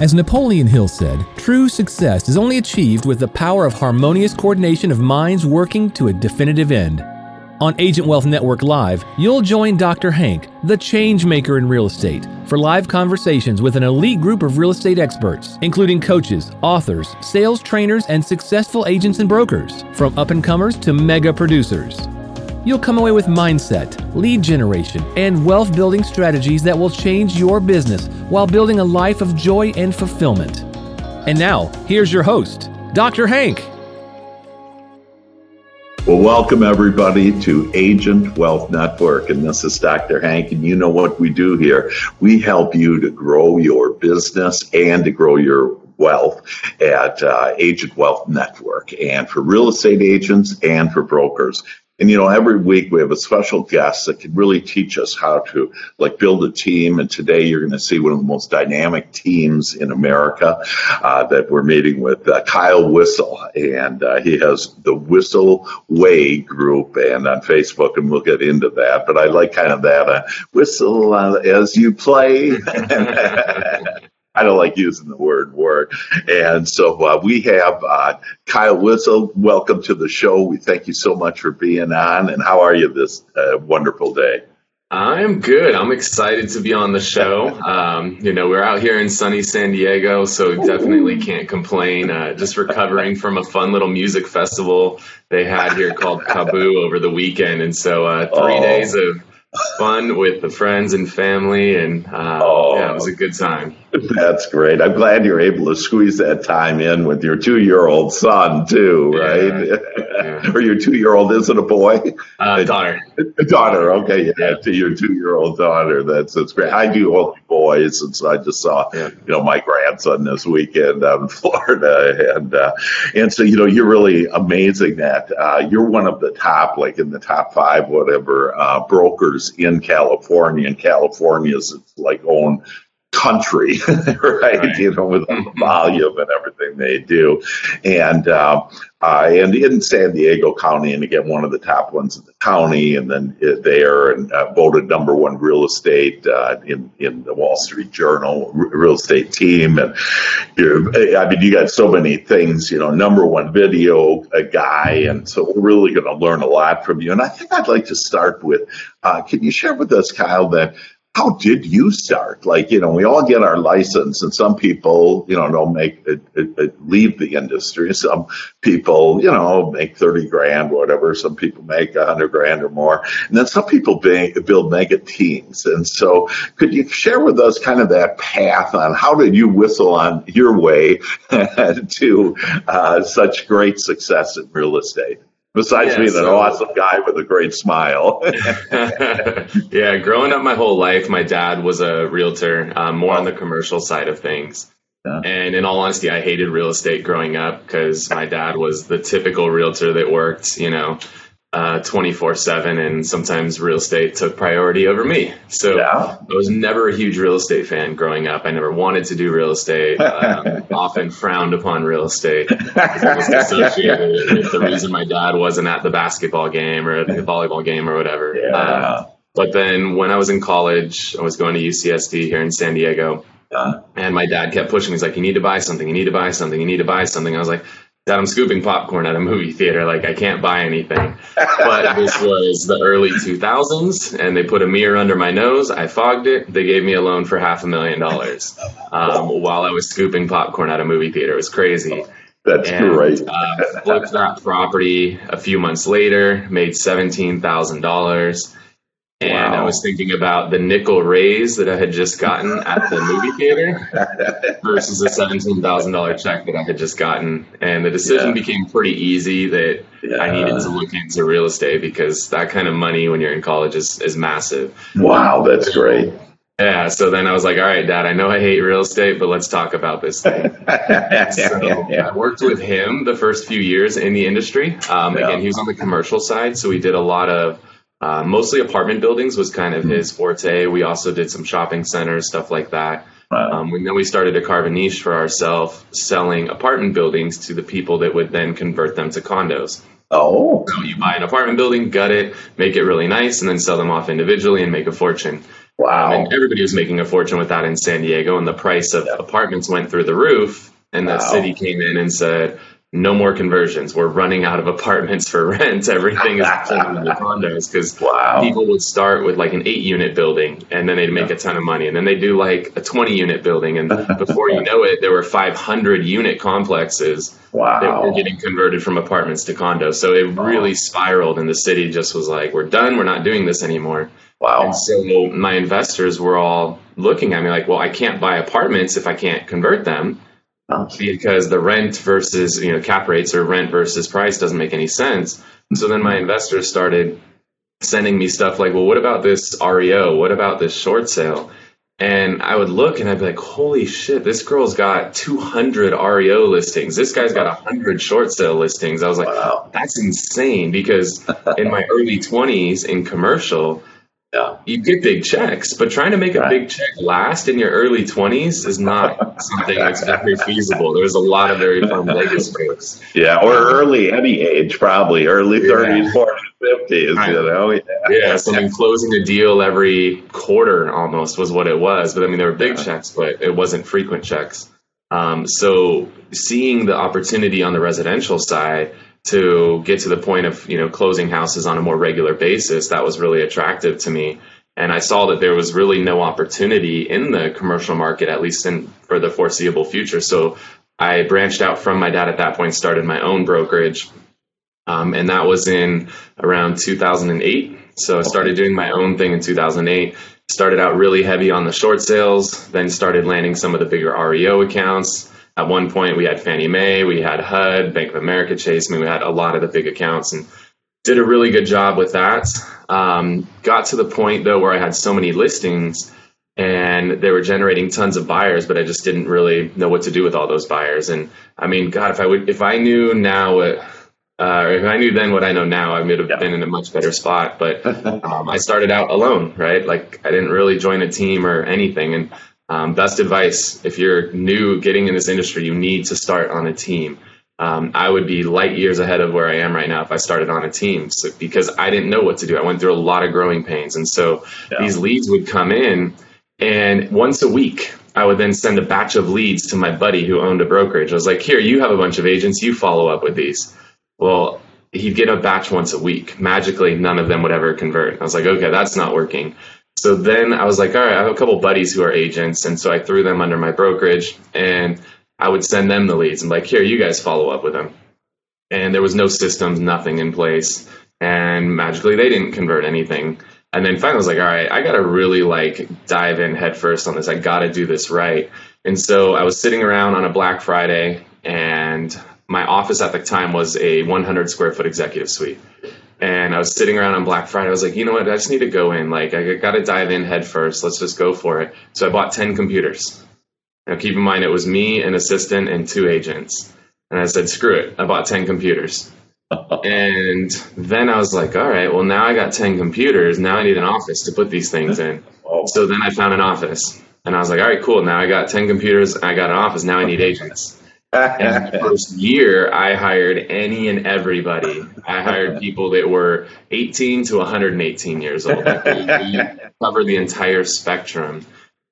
As Napoleon Hill said, true success is only achieved with the power of harmonious coordination of minds working to a definitive end. On Agent Wealth Network Live, you'll join Dr. Hank, the change maker in real estate, for live conversations with an elite group of real estate experts, including coaches, authors, sales trainers, and successful agents and brokers, from up and comers to mega producers. You'll come away with mindset, lead generation, and wealth building strategies that will change your business while building a life of joy and fulfillment. And now, here's your host, Dr. Hank. Well, welcome everybody to Agent Wealth Network. And this is Dr. Hank. And you know what we do here. We help you to grow your business and to grow your wealth at uh, Agent Wealth Network and for real estate agents and for brokers. And you know, every week we have a special guest that can really teach us how to like build a team. And today you're going to see one of the most dynamic teams in America uh, that we're meeting with uh, Kyle Whissel, and uh, he has the Whissel Way group and on Facebook, and we'll get into that. But I like kind of that uh, whistle uh, as you play. I don't like using the word work. And so uh, we have uh, Kyle Whissel. Welcome to the show. We thank you so much for being on. And how are you this uh, wonderful day? I'm good. I'm excited to be on the show. Um, you know, we're out here in sunny San Diego, so definitely can't complain. Uh, just recovering from a fun little music festival they had here called KAABOO over the weekend. And so uh, three oh. days of fun with the friends and family, and uh, oh, yeah, it was a good time. That's great. I'm glad you're able to squeeze that time in with your two-year-old son too, right? Yeah, yeah. Or your two-year-old isn't a boy? Uh, daughter. A daughter. Okay, yeah, to your two-year-old daughter. That's that's great. I do only boys, and so I just saw you know my grandson this weekend out in Florida, and uh, and so you know you're really amazing that uh, you're one of the top, like in the top five, whatever uh, brokers in California, and California's it's like own country, right? right? You know, with the mm-hmm. volume and everything they do, and uh, uh, and in San Diego County, and again, one of the top ones in the county, and then uh, there, and uh, voted number one real estate uh, in in the Wall Street Journal real estate team, and I mean, you got so many things, you know, number one video guy, and so we're really going to learn a lot from you. And I think I'd like to start with, uh, can you share with us, Kyle, that how did you start? Like, you know, we all get our license, and some people, you know, don't make it, it, it leave the industry. Some people, you know, make thirty grand, or whatever. Some people make a hundred grand or more, and then some people build mega teams. And so, could you share with us kind of that path on how did you whistle on your way to uh, such great success in real estate? Besides yeah, being so, an awesome guy with a great smile. yeah, growing up my whole life, my dad was a realtor, um, more on the commercial side of things. Yeah. And in all honesty, I hated real estate growing up because my dad was the typical realtor that worked, you know, uh, 24 7 and sometimes real estate took priority over me. So yeah. i was never a huge real estate fan growing up. I never wanted to do real estate um, often frowned upon real estate. Associated with the reason my dad wasn't at the basketball game or the volleyball game or whatever. Yeah. Uh, but then when i was in college i was going to ucsd here in san diego. Yeah. and my dad kept pushing. Me he's like you need to buy something. You need to buy something. You need to buy something. I was like that I'm scooping popcorn at a movie theater. Like I can't buy anything. But this was the early 2000s, and they put a mirror under my nose. I fogged it. They gave me a loan for half a million dollars um, while I was scooping popcorn at a movie theater. It was crazy. That's and, great. uh, flipped that property a few months later, made seventeen thousand dollars. And wow. I was thinking about the nickel raise that I had just gotten at the movie theater versus a $17,000 check that I had just gotten. And the decision yeah. became pretty easy that yeah. I needed to look into real estate because that kind of money when you're in college is, is massive. Wow, that's great. Yeah, so then I was like, all right, dad, I know I hate real estate, but let's talk about this thing. so I worked with him the first few years in the industry. Um, yeah. Again, he was on the commercial side, so we did a lot of uh, mostly apartment buildings was kind of his forte. We also did some shopping centers, stuff like that. Wow. Um, and then we started to carve a niche for ourselves, selling apartment buildings to the people that would then convert them to condos. Oh. So you buy an apartment building, gut it, make it really nice, and then sell them off individually and make a fortune. Wow. Um, and everybody was making a fortune with that in San Diego, and the price of apartments went through the roof. And the city came in and said, no more conversions. We're running out of apartments for rent. Everything is turning into condos because Wow. people would start with like an eight unit building and then they'd make a ton of money. And then they do like a 20 unit building. And before you know it, there were 500 unit complexes that were getting converted from apartments to condos. So it really spiraled, and the city just was like, "We're done. We're not doing this anymore." Wow. And so my investors were all looking at me like, "Well, I can't buy apartments if I can't convert them because the rent versus you know cap rates or rent versus price doesn't make any sense." So then my investors started sending me stuff like, "Well, what about this REO? What about this short sale?" And I would look and I'd be like, holy shit, this girl's got 200 REO listings. This guy's got 100 short sale listings. I was like, Wow. that's insane because in my early 20s in commercial, Yeah. you get big checks, but trying to make a big check last in your early 20s is not something that's very feasible. There's a lot of very fun Vegas folks. Yeah. Or early, any age, probably early Yeah. 30s, 40s, 50s, Right. you know? Yeah. Yeah, so I mean, closing a deal every quarter almost was what it was. But I mean, there were big checks, but it wasn't frequent checks. Um, so seeing the opportunity on the residential side to get to the point of you know closing houses on a more regular basis, that was really attractive to me. And I saw that there was really no opportunity in the commercial market, at least in for the foreseeable future. So I branched out from my dad at that point, started my own brokerage, um, and that was in around 2008. So I started doing my own thing in 2008. Started out really heavy on the short sales, then started landing some of the bigger REO accounts. At one point, we had Fannie Mae, we had HUD, Bank of America, Chase. I mean, we had a lot of the big accounts and did a really good job with that. Um, got to the point though where I had so many listings and they were generating tons of buyers, but I just didn't really know what to do with all those buyers. And I mean, God, if I would, if I knew now what, uh, if I knew then what I know now, I would have Yeah. been in a much better spot. But um, I started out alone, right? Like I didn't really join a team or anything. And um, best advice if you're new getting in this industry, you need to start on a team. Um, I would be light years ahead of where I am right now if I started on a team so, because I didn't know what to do. I went through a lot of growing pains. And so Yeah. these leads would come in, and once a week, I would then send a batch of leads to my buddy who owned a brokerage. I was like, here, you have a bunch of agents, you follow up with these. Well, he'd get a batch once a week. Magically, none of them would ever convert. I was like, okay, that's not working. So then I was like, all right, I have a couple buddies who are agents. And so I threw them under my brokerage and I would send them the leads. I'm like, here, you guys follow up with them. And there was no systems, nothing in place. And magically, they didn't convert anything. And then finally, I was like, all right, I got to really like dive in headfirst on this. I got to do this right. And so I was sitting around on a Black Friday, and my office at the time was a 100 square foot executive suite. And I was sitting around on Black Friday. I was like, you know what? I just need to go in. Like, I got to dive in head first. Let's just go for it. So I bought 10 computers. Now, keep in mind, it was me, an assistant, and two agents. And I said, screw it. I bought 10 computers. and then I was like, all right, well, now I got 10 computers. Now I need an office to put these things in. So then I found an office. And I was like, all right, cool. Now I got 10 computers. I got an office. Now I need agents. And the first year, I hired any and everybody. I hired people that were 18 to 118 years old. Like, we, we covered the entire spectrum.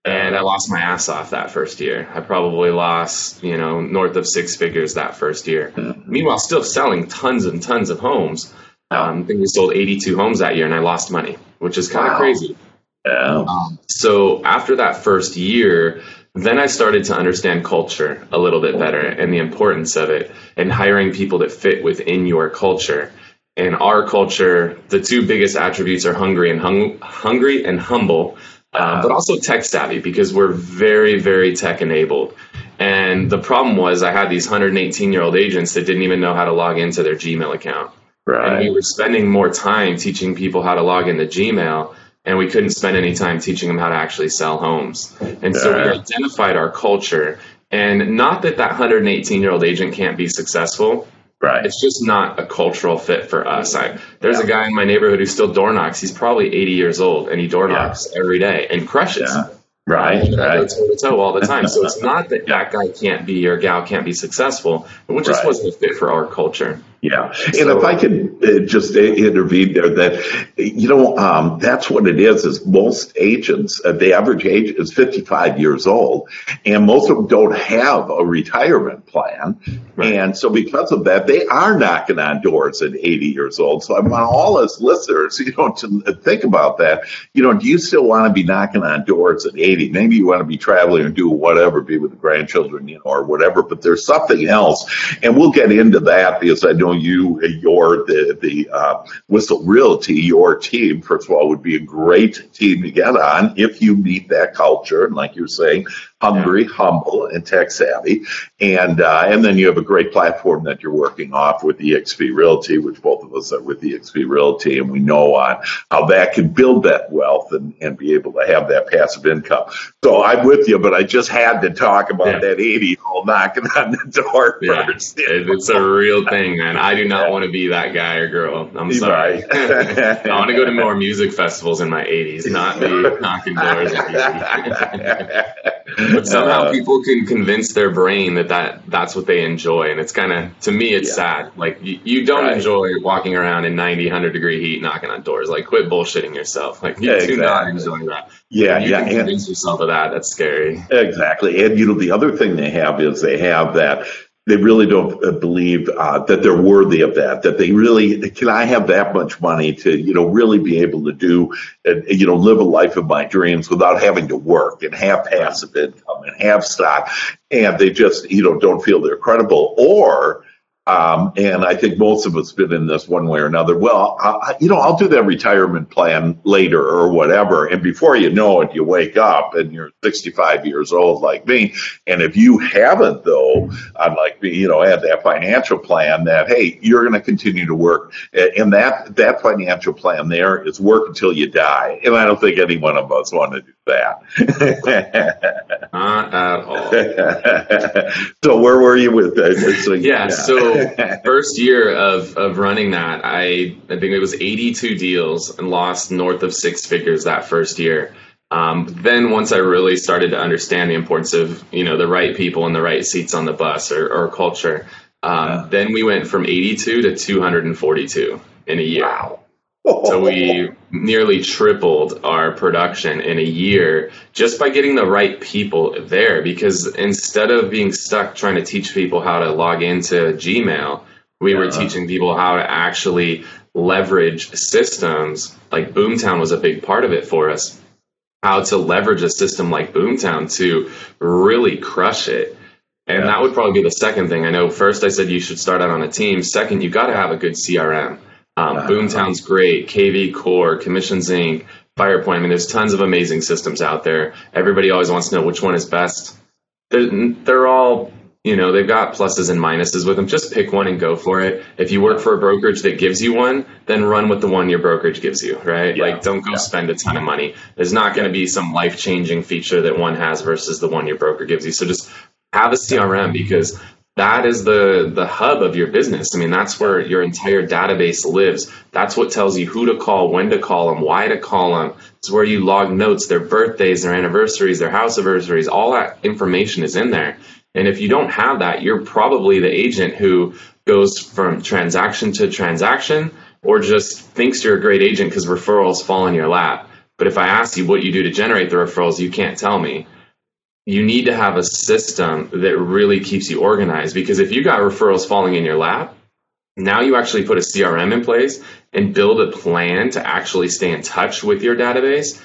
And I lost my ass off that first year. I probably lost, you know, north of six figures that first year. Meanwhile, still selling tons and tons of homes. Um, I think we sold 82 homes that year, and I lost money, which is kind of Wow. crazy. yeah. So after that first year, then I started to understand culture a little bit better and the importance of it and hiring people that fit within your culture. And our culture, the two biggest attributes are hungry and hung, hungry and humble, um, but also tech savvy because we're very, very tech enabled. And the problem was I had these 118 year old agents that didn't even know how to log into their Gmail account. And we were spending more time teaching people how to log into Gmail, and we couldn't spend any time teaching them how to actually sell homes. And so we identified our culture. And not that that 118 year old agent can't be successful, Right. it's just not a cultural fit for us. I, there's a guy in my neighborhood who still door knocks. He's probably 80 years old, and he door knocks every day and crushes. Yeah. Right. And I go toe to toe all the time. So it's not that that guy can't be or gal can't be successful, but it just Right. wasn't a fit for our culture. Yeah, and so, if I could uh, just intervene there, that you know um, that's what it is. Is most agents, uh, the average age is 55 years old, and most of them don't have a retirement plan, right. and so because of that, they are knocking on doors at 80 years old. So I want all us listeners, you know, to think about that. You know, do you still want to be knocking on doors at 80? Maybe you want to be traveling and do whatever, be with the grandchildren, you know, or whatever. But there's something else, and we'll get into that because I know you, your the the uh, Whissel Realty, your team, first of all, would be a great team to get on if you meet that culture. And like you're saying, hungry, humble, and tech savvy. And uh, and then you have a great platform that you're working off with EXP Realty, which both of us are with EXP Realty, and we know on how that can build that wealth and, and be able to have that passive income. So I'm with you, but I just had to talk about yeah. that 80 year old knocking on the door yeah. first. It's a real thing, man. I do not want to be that guy or girl. I'm sorry. Right. I want to go to more music festivals in my 80s, not be knocking doors but somehow uh, people can convince their brain that, that that's what they enjoy and it's kind of to me it's yeah. sad like you, you don't right. enjoy walking around in 90 100 degree heat knocking on doors like quit bullshitting yourself like you yeah, do exactly. not enjoy that yeah you yeah can convince yourself of that that's scary exactly and you know the other thing they have is they have that they really don't uh, believe uh, that they're worthy of that. That they really can I have that much money to you know really be able to do you know live a life of my dreams without having to work and have passive income and have stock, and they just you know don't feel they're credible or um, and I think most of us been in this one way or another. Well, I, you know, I'll do that retirement plan later or whatever. And before you know it, you wake up and you're 65 years old like me. And if you haven't, though, unlike me, you know, had that financial plan that, hey, you're going to continue to work. And that, that financial plan there is work until you die. And I don't think any one of us want to do that. Not at all. so where were you with that? So, yeah, yeah, so first year of, of running that, I I think it was 82 deals and lost north of six figures that first year. Um, then once I really started to understand the importance of you know the right people and the right seats on the bus or, or culture, um, yeah. then we went from 82 to 242 in a year. Wow so we nearly tripled our production in a year just by getting the right people there because instead of being stuck trying to teach people how to log into gmail we yeah. were uh-huh. teaching people how to actually leverage systems. Like boomtown was a big part of it for us. How to leverage a system like boomtown to really crush it. And yeah. that would probably be the second thing. I know first i said you should start out on a team. Second you got to have a good crm um, uh, Boomtown's great, KV Core, Commissions Inc., Firepoint. I mean, there's tons of amazing systems out there. Everybody always wants to know which one is best. They're, they're all, you know, they've got pluses and minuses with them. Just pick one and go for it. If you work for a brokerage that gives you one, then run with the one your brokerage gives you, right? Yeah. Like, don't go yeah. spend a ton of money. There's not going to be some life changing feature that one has versus the one your broker gives you. So just have a CRM because that is the the hub of your business. I mean, that's where your entire database lives. That's what tells you who to call, when to call them, why to call them. It's where you log notes, their birthdays, their anniversaries, their house anniversaries. All that information is in there. And if you don't have that, you're probably the agent who goes from transaction to transaction or just thinks you're a great agent because referrals fall in your lap. But if I ask you what you do to generate the referrals, you can't tell me you need to have a system that really keeps you organized because if you got referrals falling in your lap, now you actually put a CRM in place and build a plan to actually stay in touch with your database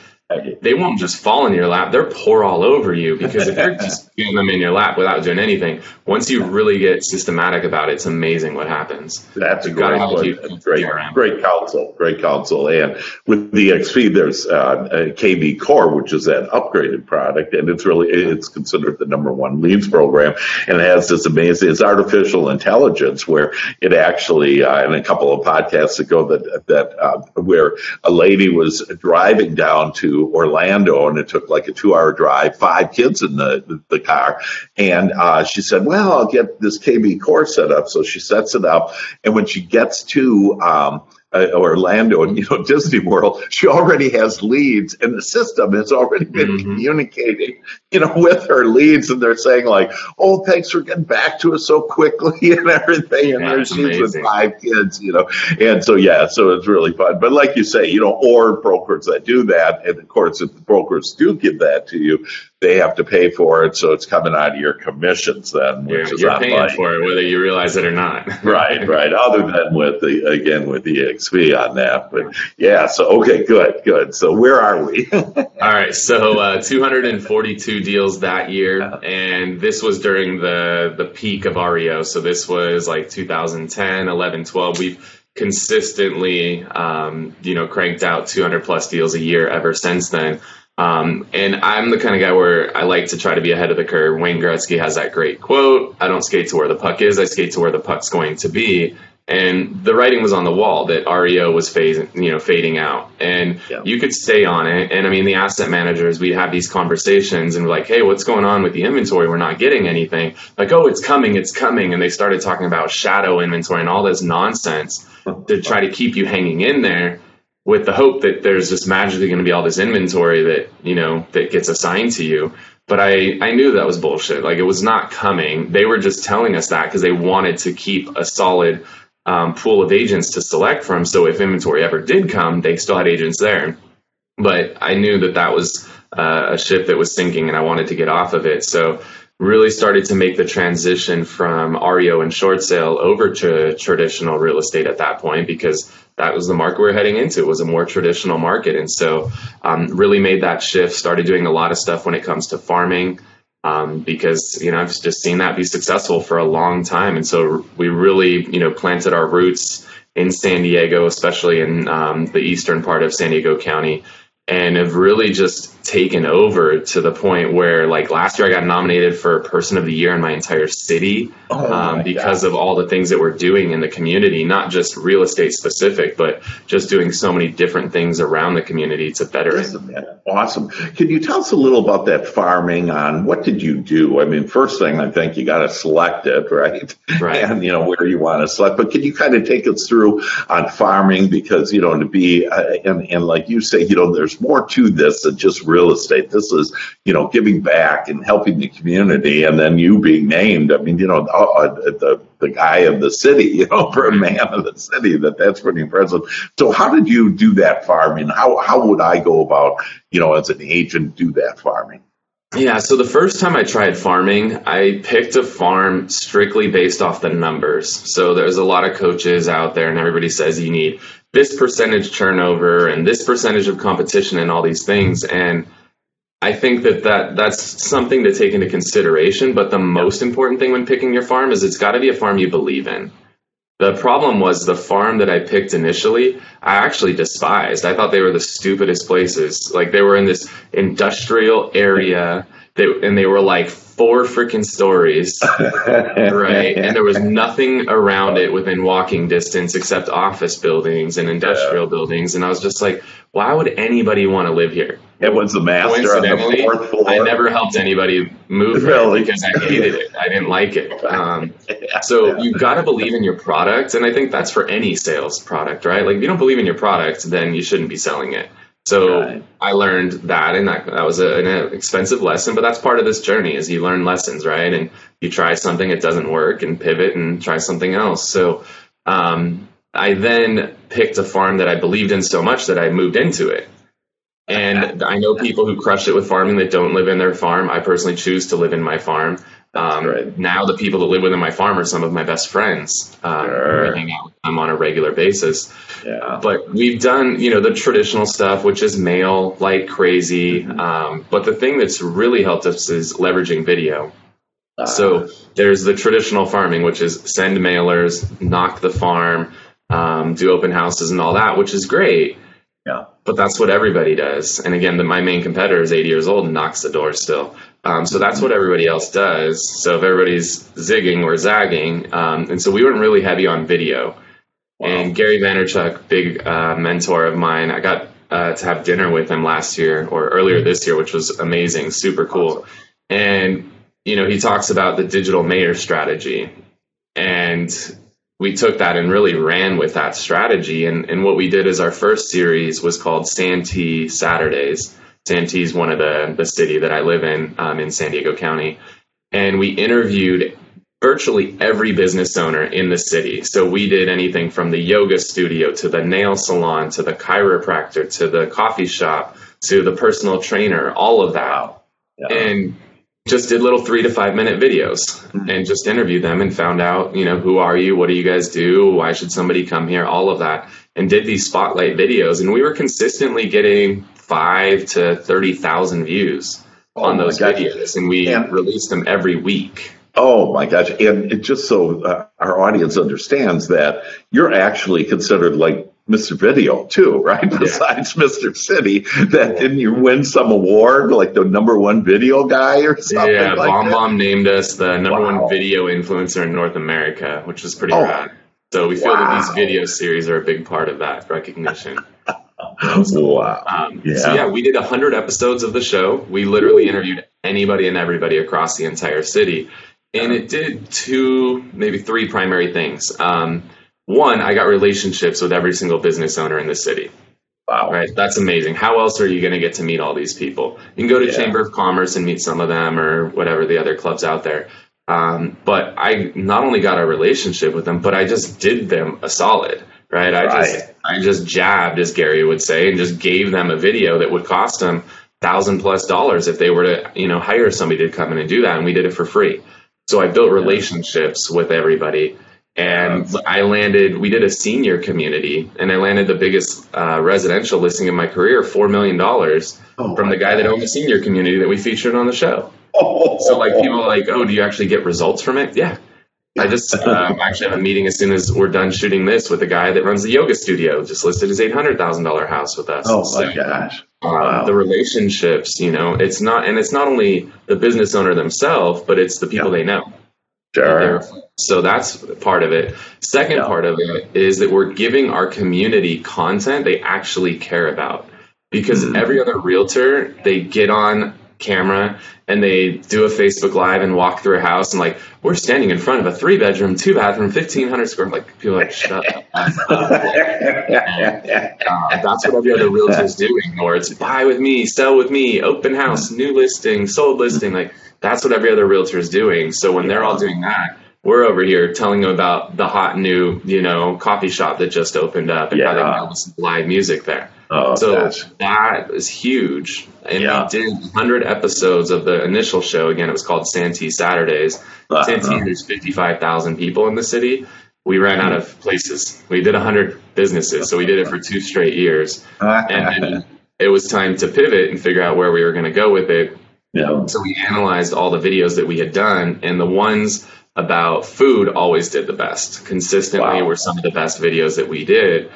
they won't just fall in your lap. They'll pour all over you because if you're just getting them in your lap without doing anything, once you really get systematic about it, it's amazing what happens. That's a great, great, great counsel, great counsel. And with the XP, there's uh, KV Core, which is that upgraded product, and it's really it's considered the number one leads program, and it has this amazing it's artificial intelligence where it actually, uh, in a couple of podcasts ago, that that uh, where a lady was driving down to Orlando, and it took like a two-hour drive. Five kids in the the car, and uh, she said, "Well, I'll get this KV Core set up." So she sets it up, and when she gets to um, uh, Orlando and you know Disney World, she already has leads, and the system has already been mm-hmm. communicating, you know, with her leads, and they're saying like, "Oh, thanks for getting back to us so quickly and everything." And yeah, she's with five kids, you know, and so yeah, so it's really fun. But like you say, you know, or brokers that do that, and of course, if the brokers do give that to you, they have to pay for it, so it's coming out of your commissions then, which is you're paying for it whether you realize it or not. right, right. Other than with the again with the EXP on that, but yeah. So okay, good, good. So where are we? All right, so uh, 242 deals that year, and this was during the the peak of REO. So this was like 2010, 11, 12. We've consistently, um, you know, cranked out 200 plus deals a year ever since then. Um, and I'm the kind of guy where I like to try to be ahead of the curve. Wayne Gretzky has that great quote I don't skate to where the puck is, I skate to where the puck's going to be. And the writing was on the wall that REO was phasing, you know, fading out, and yeah. you could stay on it. And I mean, the asset managers, we'd have these conversations and we're like, "Hey, what's going on with the inventory? We're not getting anything." Like, "Oh, it's coming, it's coming," and they started talking about shadow inventory and all this nonsense to try to keep you hanging in there with the hope that there's just magically going to be all this inventory that you know that gets assigned to you. But i i knew that was bullshit. Like it was not coming. They were just telling us that because they wanted to keep a solid um, pool of agents to select from. So if inventory ever did come they still had agents there. But i knew that that was uh, a ship that was sinking and i wanted to get off of it. So really started to make the transition from REO and short sale over to traditional real estate at that point because that was the market we are heading into. It was a more traditional market. And so um, really made that shift started doing a lot of stuff when it comes to farming um, because you know I've just seen that be successful for a long time. And so we really you know planted our roots in San Diego especially in um, the eastern part of San Diego County and have really just taken over to the point where like last year I got nominated for person of the year in my entire city oh um, because God. of all the things that we're doing in the community, not just real estate specific, but just doing so many different things around the community to better it. Awesome. Can you tell us a little about that farming on what did you do? I mean, first thing I think you got to select it, right? Right. And you know where you want to select, but can you kind of take us through on farming because you know to be uh, and and like you say, you know, there's more to this than just real estate. This is, you know, giving back and helping the community, and then you being named. I mean, you know, uh, uh, the the guy of the city, you know, for a man of the city. That that's pretty impressive. So, how did you do that farming? How how would I go about, you know, as an agent, do that farming? Yeah, so the first time I tried farming, I picked a farm strictly based off the numbers. So there's a lot of coaches out there, and everybody says you need this percentage turnover and this percentage of competition and all these things. And I think that, that that's something to take into consideration. But the most important thing when picking your farm is it's got to be a farm you believe in. The problem was the farm that I picked initially, I actually despised. I thought they were the stupidest places. Like they were in this industrial area, they, and they were like four freaking stories, right? And there was nothing around it within walking distance except office buildings and industrial yeah. buildings. And I was just like, why would anybody want to live here? It was the master on the fourth floor. I never helped anybody move really? because I hated it. I didn't like it. Um, so you've got to believe in your product, and I think that's for any sales product, right? Like if you don't believe in your product, then you shouldn't be selling it. So right. I learned that, and that, that was a, an expensive lesson, but that's part of this journey is you learn lessons, right? And you try something, it doesn't work, and pivot and try something else. So um, I then picked a farm that I believed in so much that I moved into it. And I know people who crush it with farming that don't live in their farm. I personally choose to live in my farm. Um, right. Now the people that live within my farm are some of my best friends. Um, sure. I hang out with them on a regular basis. Yeah. But we've done, you know, the traditional stuff, which is mail like crazy. Mm-hmm. Um, but the thing that's really helped us is leveraging video. Uh, so there's the traditional farming, which is send mailers, knock the farm, um, do open houses and all that, which is great. Yeah. But that's what everybody does. And again, the, my main competitor is 80 years old and knocks the door still. Um, so that's what everybody else does. So if everybody's zigging or zagging, um, and so we weren't really heavy on video. Wow. And Gary Vaynerchuk, big uh, mentor of mine, I got uh, to have dinner with him last year or earlier this year, which was amazing, super cool. And you know, he talks about the digital mayor strategy, and we took that and really ran with that strategy. And, and what we did is our first series was called Santee Saturdays. Santee is one of the, the city that I live in, um, in San Diego County. And we interviewed virtually every business owner in the city. So we did anything from the yoga studio to the nail salon to the chiropractor to the coffee shop to the personal trainer, all of that. Yeah. And just did little three to five minute videos mm-hmm. and just interviewed them and found out, you know, who are you? What do you guys do? Why should somebody come here? All of that. And did these spotlight videos. And we were consistently getting five to 30,000 views oh on those videos. And we and, released them every week. Oh my gosh. And just so uh, our audience understands that you're actually considered like Mr. Video too, right? Yeah. Besides Mr. City, that didn't you win some award like the number one video guy or something? Yeah, like Bomb Bomb named us the number wow. one video influencer in North America, which is pretty oh. rad. So we feel wow. that these video series are a big part of that recognition. Wow. Um, yeah. So yeah, we did hundred episodes of the show. We literally interviewed anybody and everybody across the entire city, and it did two, maybe three primary things. Um, one, I got relationships with every single business owner in the city. Wow. Right. That's amazing. How else are you going to get to meet all these people? You can go to yeah. Chamber of Commerce and meet some of them or whatever the other clubs out there. Um, but I not only got a relationship with them, but I just did them a solid. Right. I right. just I just jabbed, as Gary would say, and just gave them a video that would cost them thousand plus dollars if they were to, you know, hire somebody to come in and do that. And we did it for free. So I built relationships with everybody and I landed. We did a senior community, and I landed the biggest uh, residential listing in my career, four million dollars, oh from the guy God. that owned the senior community that we featured on the show. Oh. So like people are like, oh, do you actually get results from it? Yeah. I just uh, actually have a meeting as soon as we're done shooting this with a guy that runs the yoga studio. Just listed his eight hundred thousand dollar house with us. Oh my gosh! Um, wow. the relationships, you know, it's not, and it's not only the business owner themselves, but it's the people yeah. they know. Sure. So that's part of it. Second yeah. part of it is that we're giving our community content they actually care about. Because mm-hmm. every other realtor, they get on camera and they do a Facebook Live and walk through a house and like we're standing in front of a three bedroom, two bathroom, fifteen hundred square. Like people are like shut up. and, uh, that's what every other realtor is doing. Or it's buy with me, sell with me, open house, new listing, sold listing. Like that's what every other realtor is doing. So when they're all doing that, we're over here telling them about the hot new, you know, coffee shop that just opened up and yeah. how they can listen to live music there. Oh, so gosh. that is huge. And yeah. we did 100 episodes of the initial show. Again, it was called Santee Saturdays. Uh-huh. Santee, there's 55,000 people in the city. We ran out of places. We did 100 businesses, so we did it for two straight years. and then it was time to pivot and figure out where we were going to go with it. Yeah. So we analyzed all the videos that we had done, and the ones about food always did the best. Consistently wow. were some of the best videos that we did.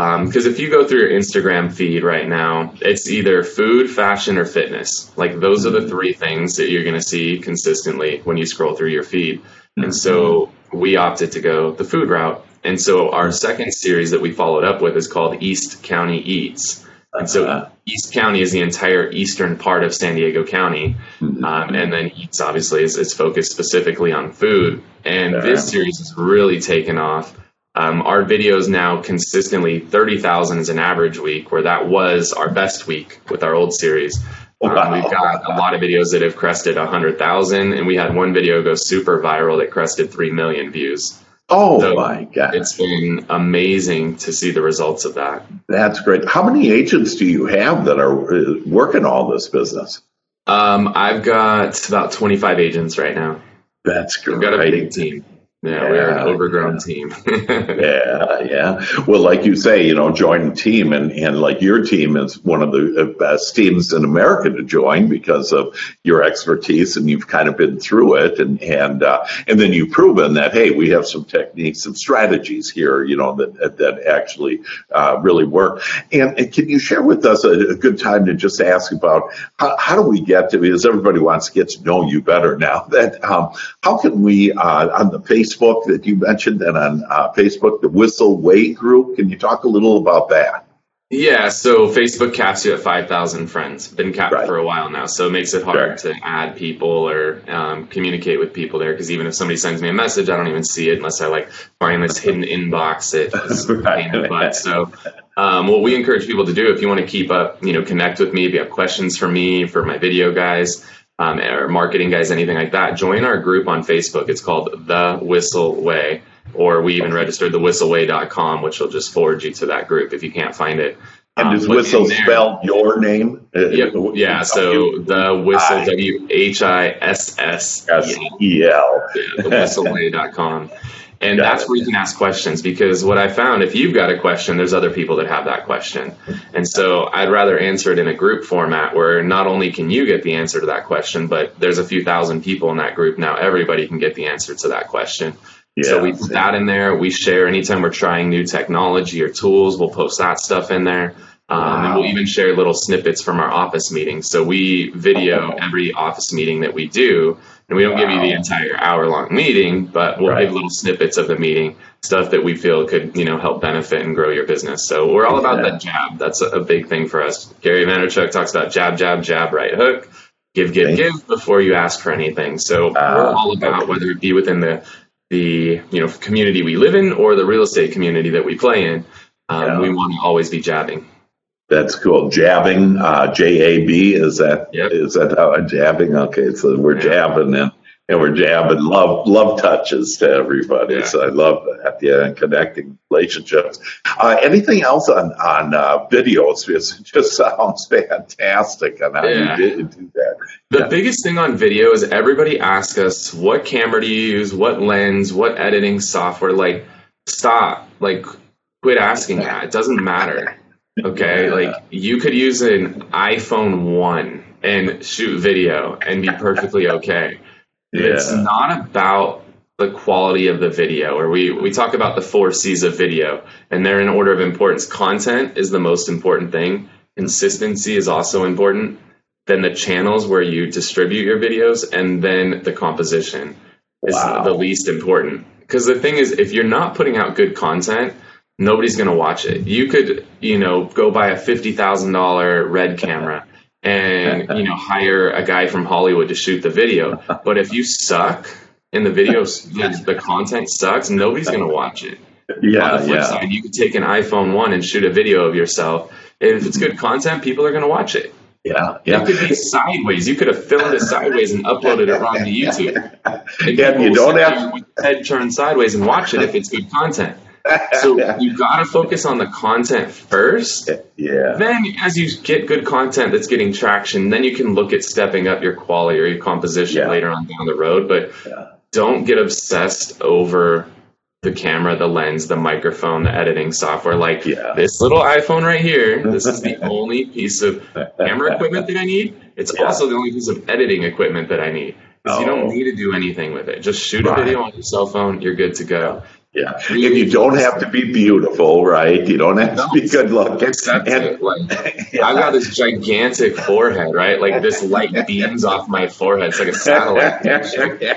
Because um, if you go through your Instagram feed right now, it's either food, fashion, or fitness. Like those are the three things that you're going to see consistently when you scroll through your feed. Mm-hmm. And so we opted to go the food route. And so our second series that we followed up with is called East County Eats. And so uh, East County is the entire eastern part of San Diego County. Mm-hmm. Um, and then Eats obviously is, is, focused specifically on food. And this series has really taken off. Um, our videos now consistently 30,000 is an average week, where that was our best week with our old series. Um, wow. We've got a lot of videos that have crested 100,000, and we had one video go super viral that crested 3 million views. Oh so my god! It's been amazing to see the results of that. That's great. How many agents do you have that are uh, working all this business? Um, I've got about 25 agents right now. That's great. I've got a big team. Yeah, we're an overgrown team. yeah, yeah. Well, like you say, you know, join the team, and and like your team is one of the best teams in America to join because of your expertise, and you've kind of been through it, and and uh, and then you've proven that hey, we have some techniques, some strategies here, you know, that that actually uh, really work. And, and, can you share with us a, a, good time to just ask about how, how, do we get to because everybody wants to get to know you better now. That um, how can we uh, on the face Facebook that you mentioned and on uh, Facebook, the Whissel Way group. Can you talk a little about that? Yeah, so Facebook caps you at 5,000 friends. Been capped right. for a while now, so it makes it hard sure. to add people or um, communicate with people there. Because even if somebody sends me a message, I don't even see it unless I like find this hidden inbox. It's right. butt. So, um, what we encourage people to do if you want to keep up, you know, connect with me. If you have questions for me, for my video guys, um, or marketing guys, anything like that, join our group on Facebook. It's called The Whissel Way or we even registered the whisselway.com, which will just forward you to that group if you can't find it. And um, does whistle there, spell your name? Yep. Yeah. So the Whissel W H I S S E L. The whisselway.com. And got that's it. where you can ask questions because what I found, if you've got a question, there's other people that have that question. And so I'd rather answer it in a group format where not only can you get the answer to that question, but there's a few thousand people in that group. Now everybody can get the answer to that question. Yeah, so we put that in there. We share anytime we're trying new technology or tools, we'll post that stuff in there. Um, wow. And we'll even share little snippets from our office meetings. So we video every office meeting that we do, and we don't wow. give you the entire hour long meeting, but we'll right. give little snippets of the meeting, stuff that we feel could you know help benefit and grow your business. So we're all about yeah. that jab. That's a, a, big thing for us. Gary Vaynerchuk talks about jab, jab, jab, right hook. Give, give, give before you ask for anything. So uh, we're all about whether it be within the the you know community we live in or the real estate community that we play in. Um, yeah. We want to always be jabbing. That's cool. Jabbing, uh, J A B. Is that yep. is that how I'm jabbing? Okay, so we're yeah. jabbing and and we're jabbing love love touches to everybody. Yeah. So I love that. Yeah, and connecting relationships. Uh, anything else on on uh, videos? It just sounds fantastic on how yeah. you did do that. The yeah. biggest thing on video is everybody asks us what camera do you use, what lens, what editing software. Like, stop. Like, quit asking that. It doesn't matter. Okay, like you could use an iPhone one and shoot video and be perfectly okay. Yeah. It's not about the quality of the video, or we, we talk about the four C's of video, and they're in order of importance. Content is the most important thing, consistency is also important, then the channels where you distribute your videos, and then the composition is wow. the least important. Because the thing is, if you're not putting out good content, nobody's going to watch it. You could, you know, go buy a $50,000 red camera and you know hire a guy from Hollywood to shoot the video. But if you suck and the video, the, the content sucks, nobody's going to watch it. Yeah, On the flip yeah. side, you could take an iPhone one and shoot a video of yourself. And If it's good content, people are going to watch it. Yeah, yeah. It could be sideways. You could have filmed it sideways and uploaded it wrong to YouTube. And yeah, you don't have head turned sideways and watch it if it's good content so you got to focus on the content first. Yeah. Then, as you get good content that's getting traction, then you can look at stepping up your quality or your composition yeah. later on down the road. But yeah. don't get obsessed over the camera, the lens, the microphone, the editing software. Like yeah. this little iPhone right here, this is the only piece of camera equipment that I need. It's also the only piece of editing equipment that I need. Oh. you don't oh. need to do anything with it. Just shoot a video on your cell phone, you're good to go. Yeah, and you don't have to be beautiful, right? You don't have to be good looking. And, like, yeah. I've got this gigantic forehead, right? Like this light beams off my forehead. It's like a satellite.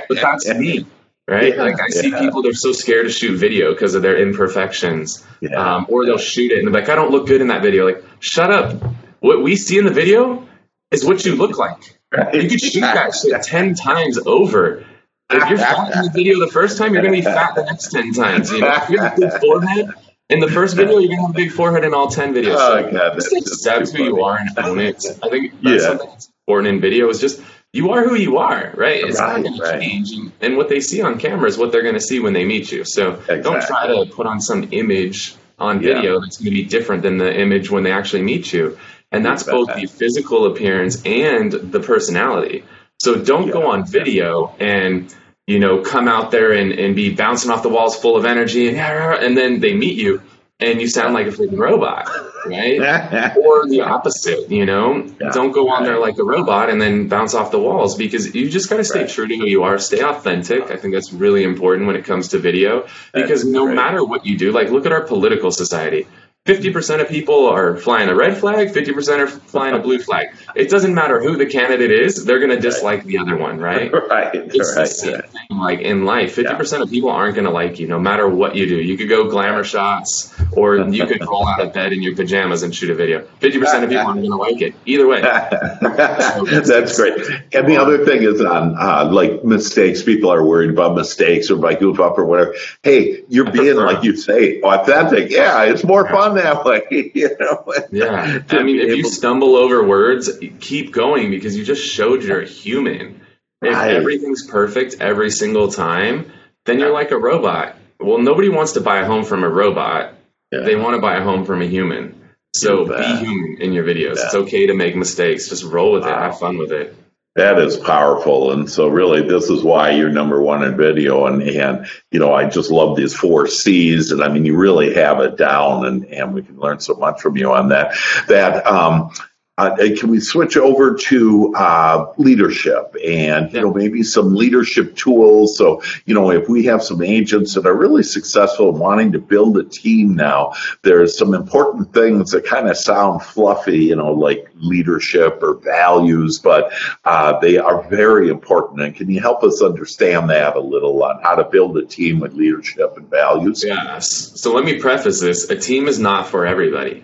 but that's me, right? Yeah, like I see people they're so scared to shoot video because of their imperfections, um, or they'll shoot it and they're like, "I don't look good in that video." Like, shut up! What we see in the video is what you look like. You could shoot that shit ten times over if you're fat in the video the first time, you're going to be fat the next 10 times. You know, if you have a big forehead in the first video, you're going to have a big forehead in all 10 videos. Oh, so God, just accept who you are and own it. I think that's yeah. something that's important in video is just you are who you are, right? It's right, not going right. to change. And, and, what they see on camera is what they're going to see when they meet you. So exactly. don't try to put on some image on video yeah. that's going to be different than the image when they actually meet you. And that's both that. the physical appearance and the personality. So don't yeah. go on video and you know, come out there and, and be bouncing off the walls full of energy and, and then they meet you and you sound like a freaking robot, right? or the opposite, you know, yeah. don't go on there like a robot and then bounce off the walls because you just got to stay right. true to who you are, stay authentic. I think that's really important when it comes to video because no matter what you do, like look at our political society. 50% of people are flying a red flag, 50% are flying a blue flag. It doesn't matter who the candidate is, they're going to dislike right. the other one, right? Right. It's right. the same thing like in life. 50% yeah. of people aren't going to like you no matter what you do. You could go glamour shots or you could roll out of bed in your pajamas and shoot a video. 50% of people aren't going to like it. Either way. That's great. And the other thing is on uh, like mistakes. People are worried about mistakes or by goof up or whatever. Hey, you're being, like you say, authentic. Yeah, it's more fun that way. You know? Yeah. I mean, if you stumble over words, keep going because you just showed you're human. If right. everything's perfect every single time, then you're like a robot. Well, nobody wants to buy a home from a robot. Yeah. They want to buy a home from a human. So be human in your videos. Yeah. It's okay to make mistakes. Just roll with wow. it. Have fun with it. That is powerful. And so really this is why you're number one in video. And, and, you know, I just love these four C's. And I mean, you really have it down and, and we can learn so much from you on that, that, um, uh, can we switch over to uh, leadership and you know maybe some leadership tools? So you know if we have some agents that are really successful in wanting to build a team now, there's some important things that kind of sound fluffy, you know, like leadership or values, but uh, they are very important. And can you help us understand that a little on how to build a team with leadership and values? Yes. So let me preface this: a team is not for everybody.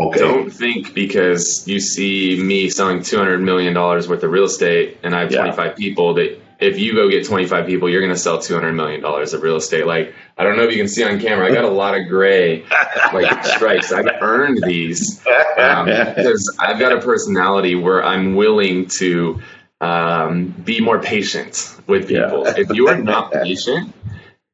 Okay. Don't think because you see me selling two hundred million dollars worth of real estate and I have twenty five yeah. people that if you go get twenty five people, you're going to sell two hundred million dollars of real estate. Like I don't know if you can see on camera, I got a lot of gray like stripes. I've earned these um, because I've got a personality where I'm willing to um, be more patient with people. Yeah. if you are not patient,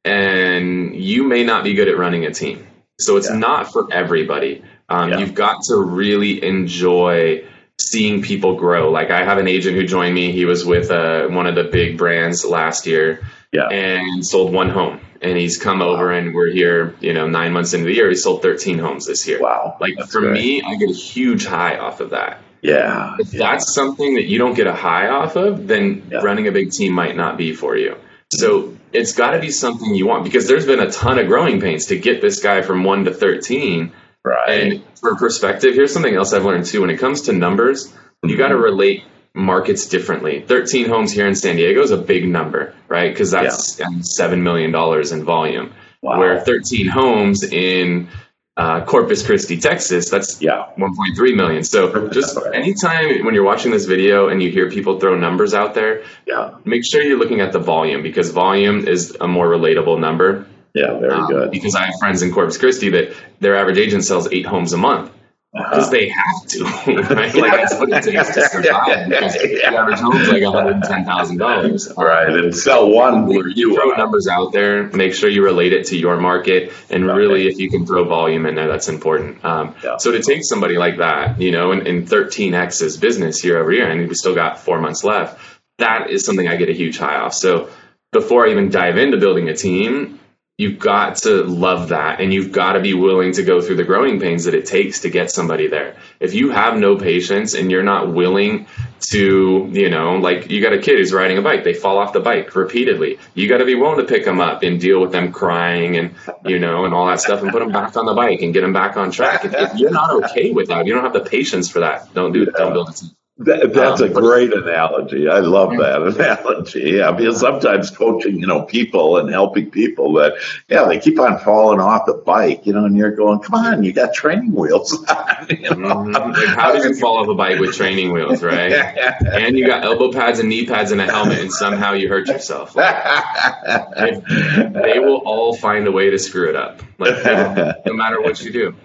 and you may not be good at running a team. So it's yeah. not for everybody. Um, yeah. You've got to really enjoy seeing people grow. Like I have an agent who joined me. He was with uh, one of the big brands last year yeah. and sold one home. And he's come wow. over and we're here, you know, nine months into the year. He sold 13 homes this year. Wow. Like that's for great. me, I get a huge high off of that. Yeah. If yeah. that's something that you don't get a high off of, then yeah. running a big team might not be for you. So it's got to be something you want because there's been a ton of growing pains to get this guy from one to 13 Right. And for perspective, here's something else I've learned too. When it comes to numbers, mm-hmm. you got to relate markets differently. 13 homes here in San Diego is a big number, right? Because that's yeah. $7 million in volume. Wow. Where 13 homes in uh, Corpus Christi, Texas, that's yeah. 1.3 million. So just anytime when you're watching this video and you hear people throw numbers out there, yeah. make sure you're looking at the volume because volume is a more relatable number yeah, very um, good. Because I have friends in Corpus Christi that their average agent sells eight homes a month because uh-huh. they have to, right? like that's what it takes to survive. Because the average home's like one hundred ten thousand dollars, right? And sell one where you throw numbers out there. Make sure you relate it to your market, and right. really, if you can throw volume in there, that's important. Um, yeah. So to take somebody like that, you know, in, in thirteen x's business year over year, and we still got four months left. That is something I get a huge high off. So before I even dive into building a team, you've got to love that and you've got to be willing to go through the growing pains that it takes to get somebody there. If you have no patience and you're not willing to, you know, like you got a kid who's riding a bike, they fall off the bike repeatedly. You got to be willing to pick them up and deal with them crying and, you know, and all that stuff and put them back on the bike and get them back on track. If, if you're not okay with that, you don't have the patience for that. Don't do it. Don't build a team. That, that's um, a great analogy. I love that analogy. Yeah, because sometimes coaching, you know, people and helping people that, yeah, they keep on falling off the bike, you know, and you're going, come on, you got training wheels on. You know? mm-hmm. like how do you fall off a bike with training wheels, right? and you got elbow pads and knee pads and a helmet, and somehow you hurt yourself. Like, they will all find a way to screw it up, like no matter what you do.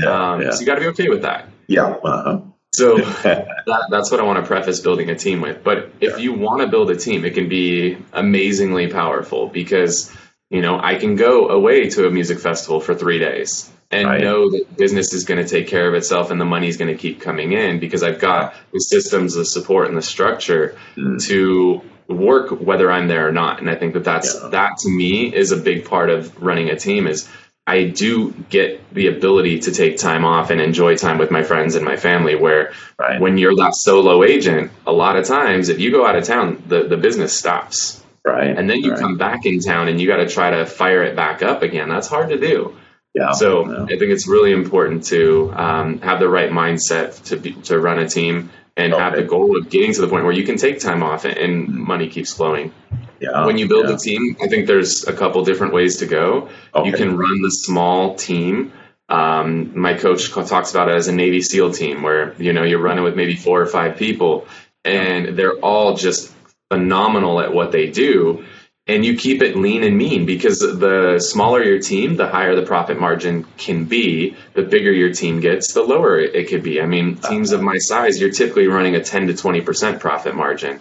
Yeah, um, yeah. So you got to be okay with that. Yeah. Uh-huh. So that, that's what I want to preface building a team with. But if you want to build a team, it can be amazingly powerful because, you know, I can go away to a music festival for three days and right. know that business is going to take care of itself and the money is going to keep coming in because I've got the systems, the support, and the structure mm. to work whether I'm there or not. And I think that that's yeah. that to me is a big part of running a team is I do get the ability to take time off and enjoy time with my friends and my family. Where right. when you're that solo agent, a lot of times if you go out of town, the, the business stops. Right. And then you right. come back in town and you got to try to fire it back up again. That's hard to do. Yeah. So yeah. I think it's really important to um, have the right mindset to be, to run a team and okay. have the goal of getting to the point where you can take time off and money keeps flowing. Yeah, when you build yeah. a team, I think there's a couple different ways to go. Okay. You can run the small team Um, my coach talks about it as a Navy SEAL team where, you know, you're running with maybe four or five people and they're all just phenomenal at what they do and you keep it lean and mean because the smaller your team, the higher the profit margin can be. The bigger your team gets, the lower it could be. I mean, teams of my size, you're typically running a 10 to 20% profit margin.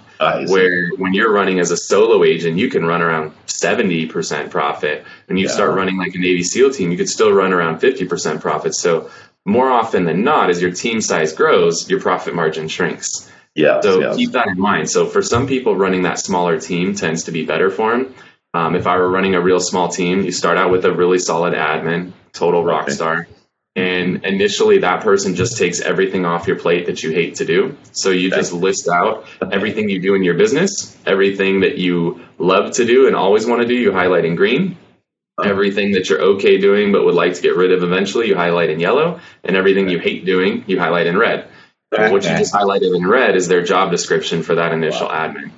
Where when you're running as a solo agent, you can run around 70% profit. When you yeah. start running like a Navy SEAL team, you could still run around 50% profit. So more often than not, as your team size grows, your profit margin shrinks. Yeah. So yes. keep that in mind. So for some people, running that smaller team tends to be better for them. Um, if I were running a real small team, you start out with a really solid admin, total rock okay. star. And initially, that person just takes everything off your plate that you hate to do. So you okay. just list out everything you do in your business, everything that you love to do and always want to do, you highlight in green. Uh-huh. Everything that you're okay doing but would like to get rid of eventually, you highlight in yellow. And everything you hate doing, you highlight in red. What you just highlighted in red is their job description for that initial wow. admin.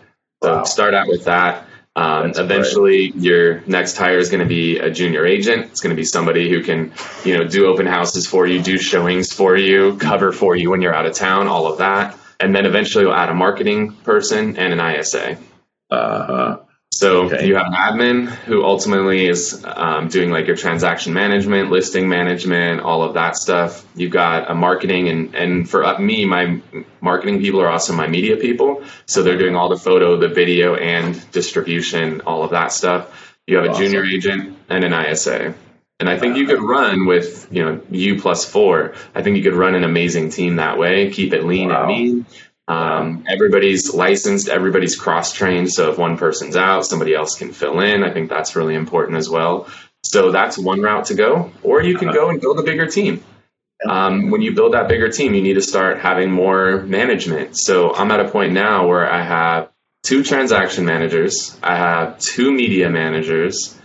So wow. start out with that. Um, eventually, great. your next hire is going to be a junior agent. It's going to be somebody who can, you know, do open houses for you, do showings for you, cover for you when you're out of town, all of that. And then eventually, you'll add a marketing person and an ISA. Uh huh. So okay. you have an admin who ultimately is um, doing like your transaction management, listing management, all of that stuff. You've got a marketing and and for uh, me, my marketing people are also my media people. So they're doing all the photo, the video, and distribution, all of that stuff. You have awesome. a junior agent and an ISA. And I think you could run with, you know, you plus four. I think you could run an amazing team that way, keep it lean wow. and mean. Um, everybody's licensed, everybody's cross trained. So if one person's out, somebody else can fill in. I think that's really important as well. So that's one route to go. Or you can go and build a bigger team. Um, when you build that bigger team, you need to start having more management. So I'm at a point now where I have two transaction managers, I have two media managers,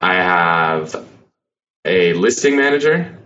I have a listing manager,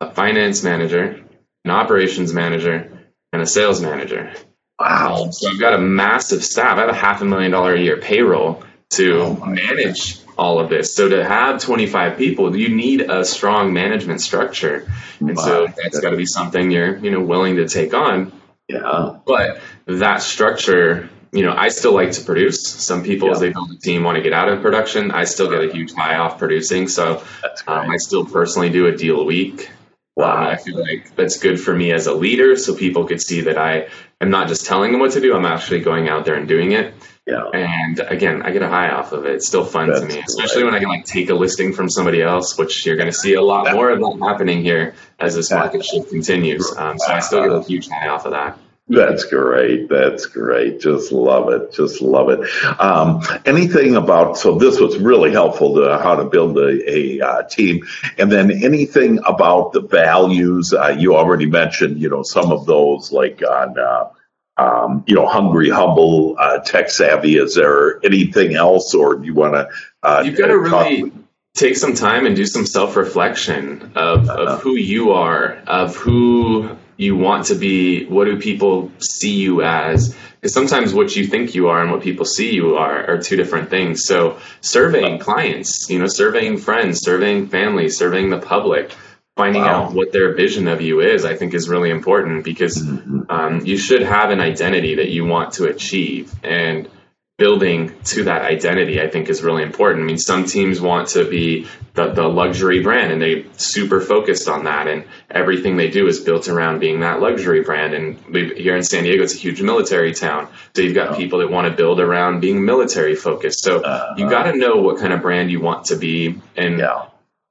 a finance manager, an operations manager, and a sales manager. Wow. So I've got a massive staff. I have a half a million dollar a year payroll to oh manage goodness. all of this. So to have 25 people, you need a strong management structure. And wow. so that's got to be something you're, you know, willing to take on. Yeah. But that structure, you know, I still like to produce. Some people, yeah. as they build a team, want to get out of production. I still get a huge high off producing. So um, I still personally do a deal a week. Wow. Um, I feel like that's good for me as a leader so people could see that I am not just telling them what to do, I'm actually going out there and doing it. Yeah. And again, I get a high off of it. It's still fun that's to me, especially when I can like take a listing from somebody else, which you're going to see a lot more of that happening here as this market shift continues. Um, so I still get a huge high off of that. That's great. That's great. Just love it. Just love it. Um, anything about, so this was really helpful to how to build a, a uh, team. And then anything about the values, uh, you already mentioned, you know, some of those like on, uh, um, you know, hungry, humble, uh, tech savvy. Is there anything else or do you want to? Uh, You've got to really take some time and do some self reflection of, of uh-huh. who you are, of who you want to be what do people see you as because sometimes what you think you are and what people see you are are two different things so surveying clients you know surveying friends surveying family surveying the public finding wow. out what their vision of you is i think is really important because mm-hmm. um, you should have an identity that you want to achieve and building to that identity i think is really important i mean some teams want to be the, the luxury brand and they super focused on that and everything they do is built around being that luxury brand and here in san diego it's a huge military town so you've got oh. people that want to build around being military focused so uh, you got to know what kind of brand you want to be and yeah.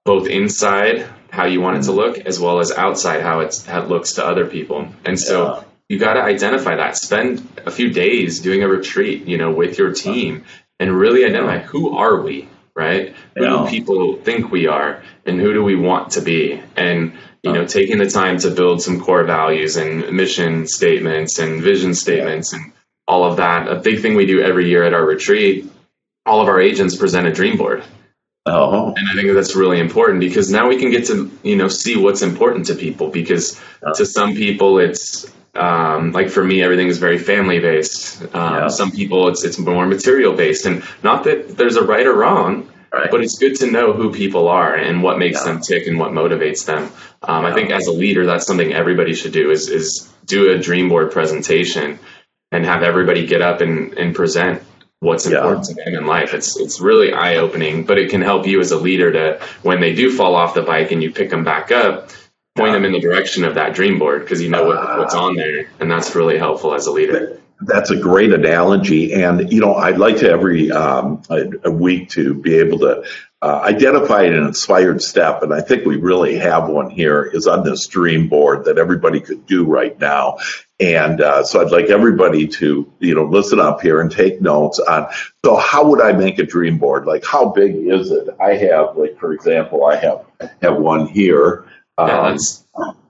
both inside how you want it to mm-hmm. look as well as outside how, it's, how it looks to other people and so yeah you got to identify that. Spend a few days doing a retreat, you know, with your team and really identify who are we, right? Who yeah. do people think we are and who do we want to be? And, you know, taking the time to build some core values and mission statements and vision statements and all of that. A big thing we do every year at our retreat, all of our agents present a dream board. Oh. And I think that's really important because now we can get to, you know, see what's important to people because to some people it's um, like for me, everything is very family based. Um, yeah. Some people, it's it's more material based, and not that there's a right or wrong. Right. But it's good to know who people are and what makes yeah. them tick and what motivates them. Um, yeah. I think as a leader, that's something everybody should do is, is do a dream board presentation and have everybody get up and, and present what's important to them in life. It's it's really eye opening, but it can help you as a leader to when they do fall off the bike and you pick them back up, point them in the direction of that dream board because you know what, uh, what's on there, and that's really helpful as a leader. That's a great analogy, and you know I'd like to every um, a, a, week to be able to uh, identify an inspired step, and I think we really have one here. Is on this dream board that everybody could do right now, and uh, so I'd like everybody to you know listen up here and take notes on. So how would I make a dream board? Like how big is it? I have like for example, I have have one here. Um,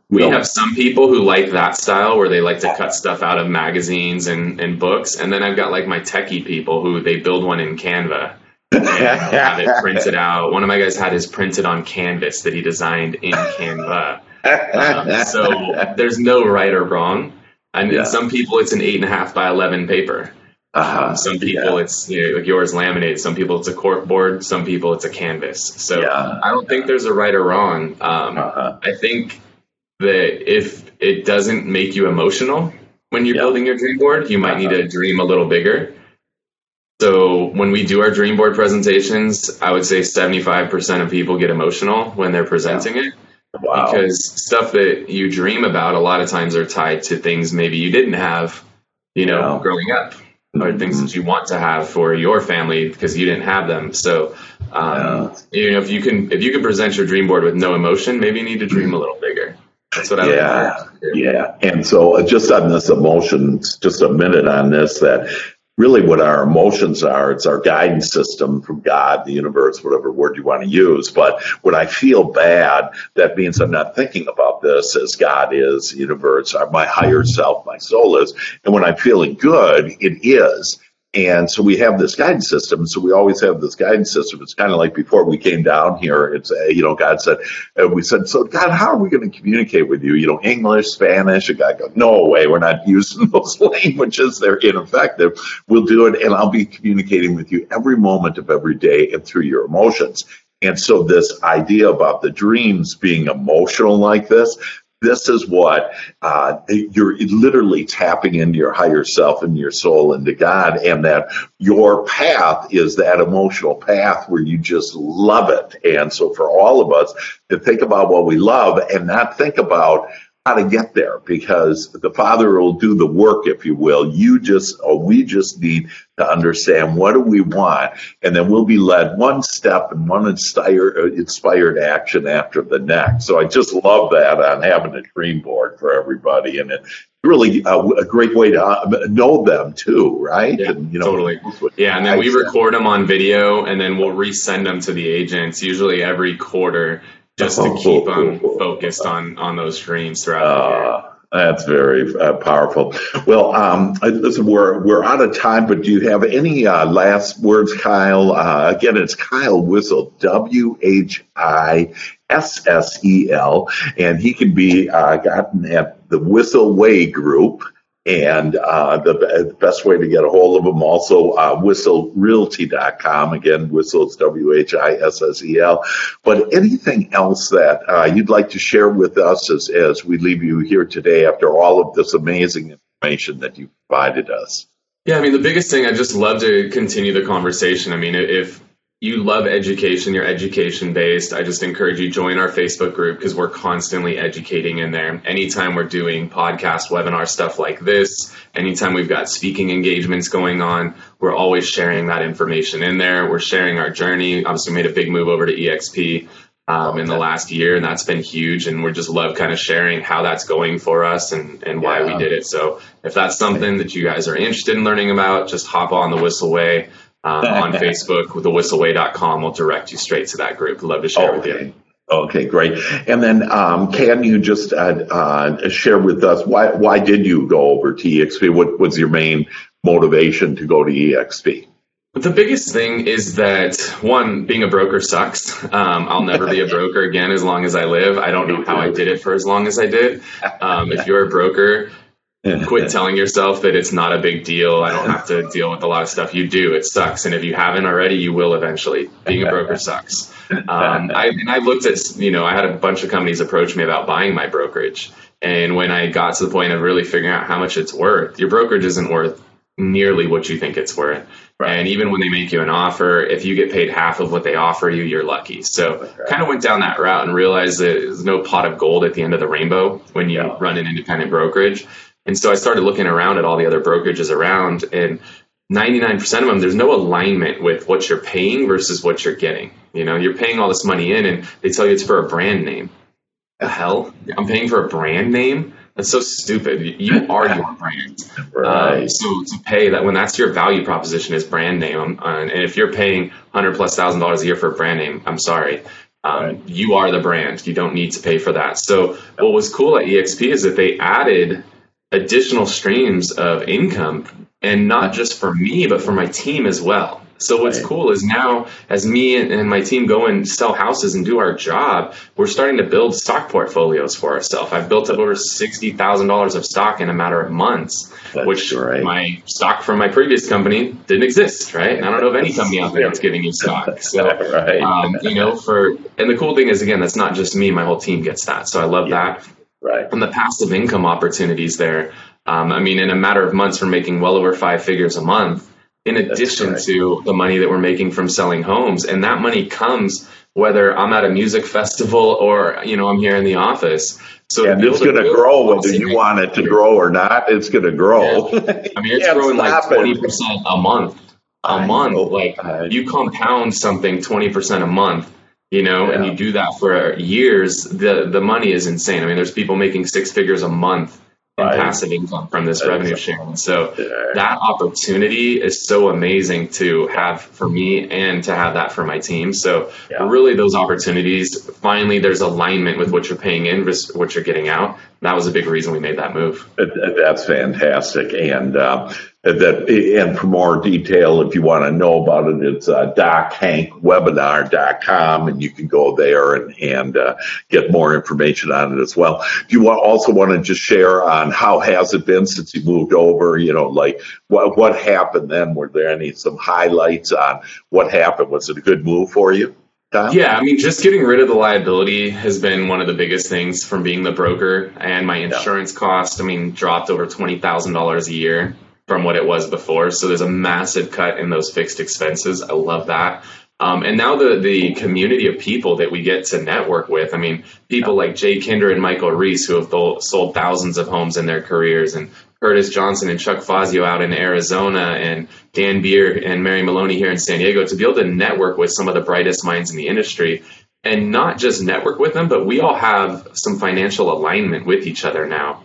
we have some people who like that style where they like to cut stuff out of magazines and, and books. And then I've got like my techie people who they build one in Canva and have it printed out. One of my guys had his printed on canvas that he designed in Canva. Um, so there's no right or wrong. And yeah. some people, it's an eight and a half by 11 paper. Uh-huh. Some people yeah. it's you know, like yours laminated. Some people it's a cork board. Some people it's a canvas. So yeah. I don't think there's a right or wrong. Um, uh-huh. I think that if it doesn't make you emotional when you're building your dream board, you might uh-huh. need to dream a little bigger. So when we do our dream board presentations, I would say 75% of people get emotional when they're presenting yeah. it. Wow. Because stuff that you dream about a lot of times are tied to things maybe you didn't have, you know, growing up or things that you want to have for your family because you didn't have them. So, um, yeah. you know, if you can if you can present your dream board with no emotion, maybe you need to dream a little bigger. That's what I yeah, yeah. And so, uh, just on this emotion, just a minute on this that really what our emotions are. It's our guidance system from God, the universe, whatever word you want to use. But when I feel bad, that means I'm not thinking about this as God is, universe, my higher self, my soul is. And when I'm feeling good, it is. And so we have this guidance system. So we always have this guidance system. It's kind of like before we came down here, it's, uh, you know, God said, and we said, so God, how are we going to communicate with you? You know, English, Spanish. And God goes, no way. We're not using those languages. They're ineffective. We'll do it. And I'll be communicating with you every moment of every day and through your emotions. And so this idea about the dreams being emotional like this, this is what uh, you're literally tapping into your higher self and your soul into God, and that your path is that emotional path where you just love it. And so, for all of us to think about what we love and not think about how to get there because the father will do the work if you will. You just or we just need to understand what do we want and then we'll be led one step and one inspired, uh, inspired action after the next. So i just love that on having a dream board for everybody and it really a, a great way to uh, know them too right? Yeah, and, you know, totally. yeah and then we record them on video and then we'll resend them to the agents usually every quarter just to keep them focused on on those dreams throughout uh, the year. Ah, that's very uh, powerful. Well, um, listen, we're we're out of time, but do you have any uh, last words, Kyle? Uh, again, it's Kyle Whissel, W H I S S E L, and he can be uh, gotten at the Whissel Way Group. And uh, the, best way to get a hold of them also, uh, whisselrealty.com. Again, Whissel is W H I S S E L. But anything else that uh, you'd like to share with us as, as we leave you here today after all of this amazing information that you provided us? Yeah, I mean, the biggest thing, I just love to continue the conversation. I mean, if you love education, you're education based, I just encourage you join our Facebook group because we're constantly educating in there. Anytime we're doing podcast, webinar stuff like this, anytime we've got speaking engagements going on, we're always sharing that information in there. We're sharing our journey. Obviously, made a big move over to EXP um, in the last year, and that's been huge. And we just love kind of sharing how that's going for us and, and why yeah. we did it. So if that's something that you guys are interested in learning about, just hop on the Whissel Way um, on Facebook with the whisselway.com will direct you straight to that group. Love to share okay. with you. Okay, great. And then, um, can you just uh, uh, share with us why why did you go over to EXP? What was your main motivation to go to EXP? The biggest thing is that one, being a broker sucks. Um, I'll never be a broker again as long as I live. I don't know how I did it for as long as I did. Um, if you're a broker, Quit telling yourself that it's not a big deal. I don't have to deal with a lot of stuff. You do. It sucks. And if you haven't already, you will eventually. Being a broker sucks. Um, I, and I looked at, you know, I had a bunch of companies approach me about buying my brokerage. And when I got to the point of really figuring out how much it's worth, your brokerage isn't worth nearly what you think it's worth. Right. And even when they make you an offer, if you get paid half of what they offer you, you're lucky. So right. kind of went down that route and realized that there's no pot of gold at the end of the rainbow when you yeah. run an independent brokerage. And so I started looking around at all the other brokerages around and 99% of them, there's no alignment with what you're paying versus what you're getting. You know, you're paying all this money in and they tell you it's for a brand name. The hell? I'm paying for a brand name? That's so stupid. You are your brand. Right. Um, so to pay that when that's your value proposition is brand name, um, and if you're paying hundred plus thousand dollars a year for a brand name, I'm sorry. Um, right. You are the brand. You don't need to pay for that. So what was cool at EXP is that they added additional streams of income, and not just for me, but for my team as well. So what's right. cool is now, as me and my team go and sell houses and do our job, we're starting to build stock portfolios for ourselves. I've built up over sixty thousand dollars of stock in a matter of months, that's which right. my stock from my previous company didn't exist. Right? And I don't know of any company out there that's giving you stock. So, right. um, you know, for and the cool thing is again, that's not just me. My whole team gets that. So I love yeah. that. Right. And the passive income opportunities there. Um, I mean, in a matter of months, we're making well over five figures a month in addition to the money that we're making from selling homes. And that money comes whether I'm at a music festival or, you know, I'm here in the office. So and it's going to grow whether you want it to grow or not. It's going to grow. Yeah. I mean, it's growing like 20% a month. A I month. Know. Like you compound something 20% a month you know, yeah. and you do that for years, the the money is insane. I mean, there's people making six figures a month in right. passive income from this revenue sharing. So yeah. that opportunity is so amazing to have for me and to have that for my team. So yeah. really those opportunities, finally there's alignment with what you're paying in versus what you're getting out. That was a big reason we made that move. That's fantastic. And uh, that and for more detail if you want to know about it it's uh, dochankwebinar.com and you can go there and, and uh, get more information on it as well. If you want, also want to just share on how has it been since you moved over you know like what what happened then? Were there any some highlights on what happened? Was it a good move for you yeah, I mean, just getting rid of the liability has been one of the biggest things from being the broker, and my insurance yeah. cost, I mean, dropped over twenty thousand dollars a year from what it was before. So there's a massive cut in those fixed expenses. I love that. Um, and now the the community of people that we get to network with. I mean, people like Jay Kinder and Michael Reese who have sold thousands of homes in their careers, and Curtis Johnson and Chuck Fazio out in Arizona, and Dan Beer and Mary Maloney here in San Diego. To be able to network with some of the brightest minds in the industry, and not just network with them, but we all have some financial alignment with each other now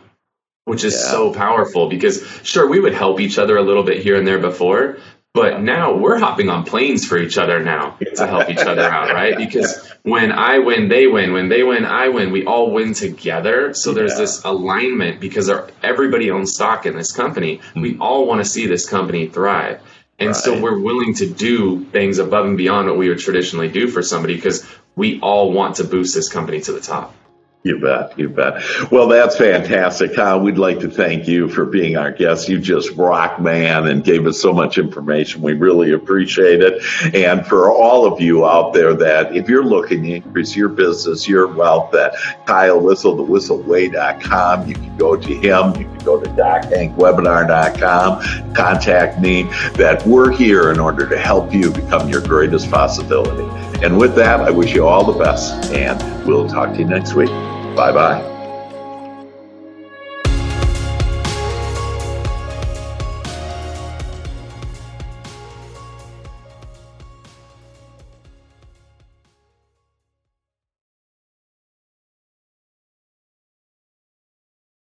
which is yeah. so powerful because sure we would help each other a little bit here and there before but now we're hopping on planes for each other now to help each other out right? Because when i win they win. When they win i win. We all win together. So there's yeah. this alignment because everybody owns stock in this company. We all want to see this company thrive. And right. so we're willing to do things above and beyond what we would traditionally do for somebody because we all want to boost this company to the top you bet, you bet. Well, that's fantastic, Kyle. We'd like to thank you for being our guest. You just rock, man, and gave us so much information. We really appreciate it. And for all of you out there that if you're looking to increase your business, your wealth, that Kyle Whissel, the whisselway.com, you can go to him. You can go to dochankwebinar.com, contact me. That we're here in order to help you become your greatest possibility. And with that, I wish you all the best, and we'll talk to you next week. Bye bye.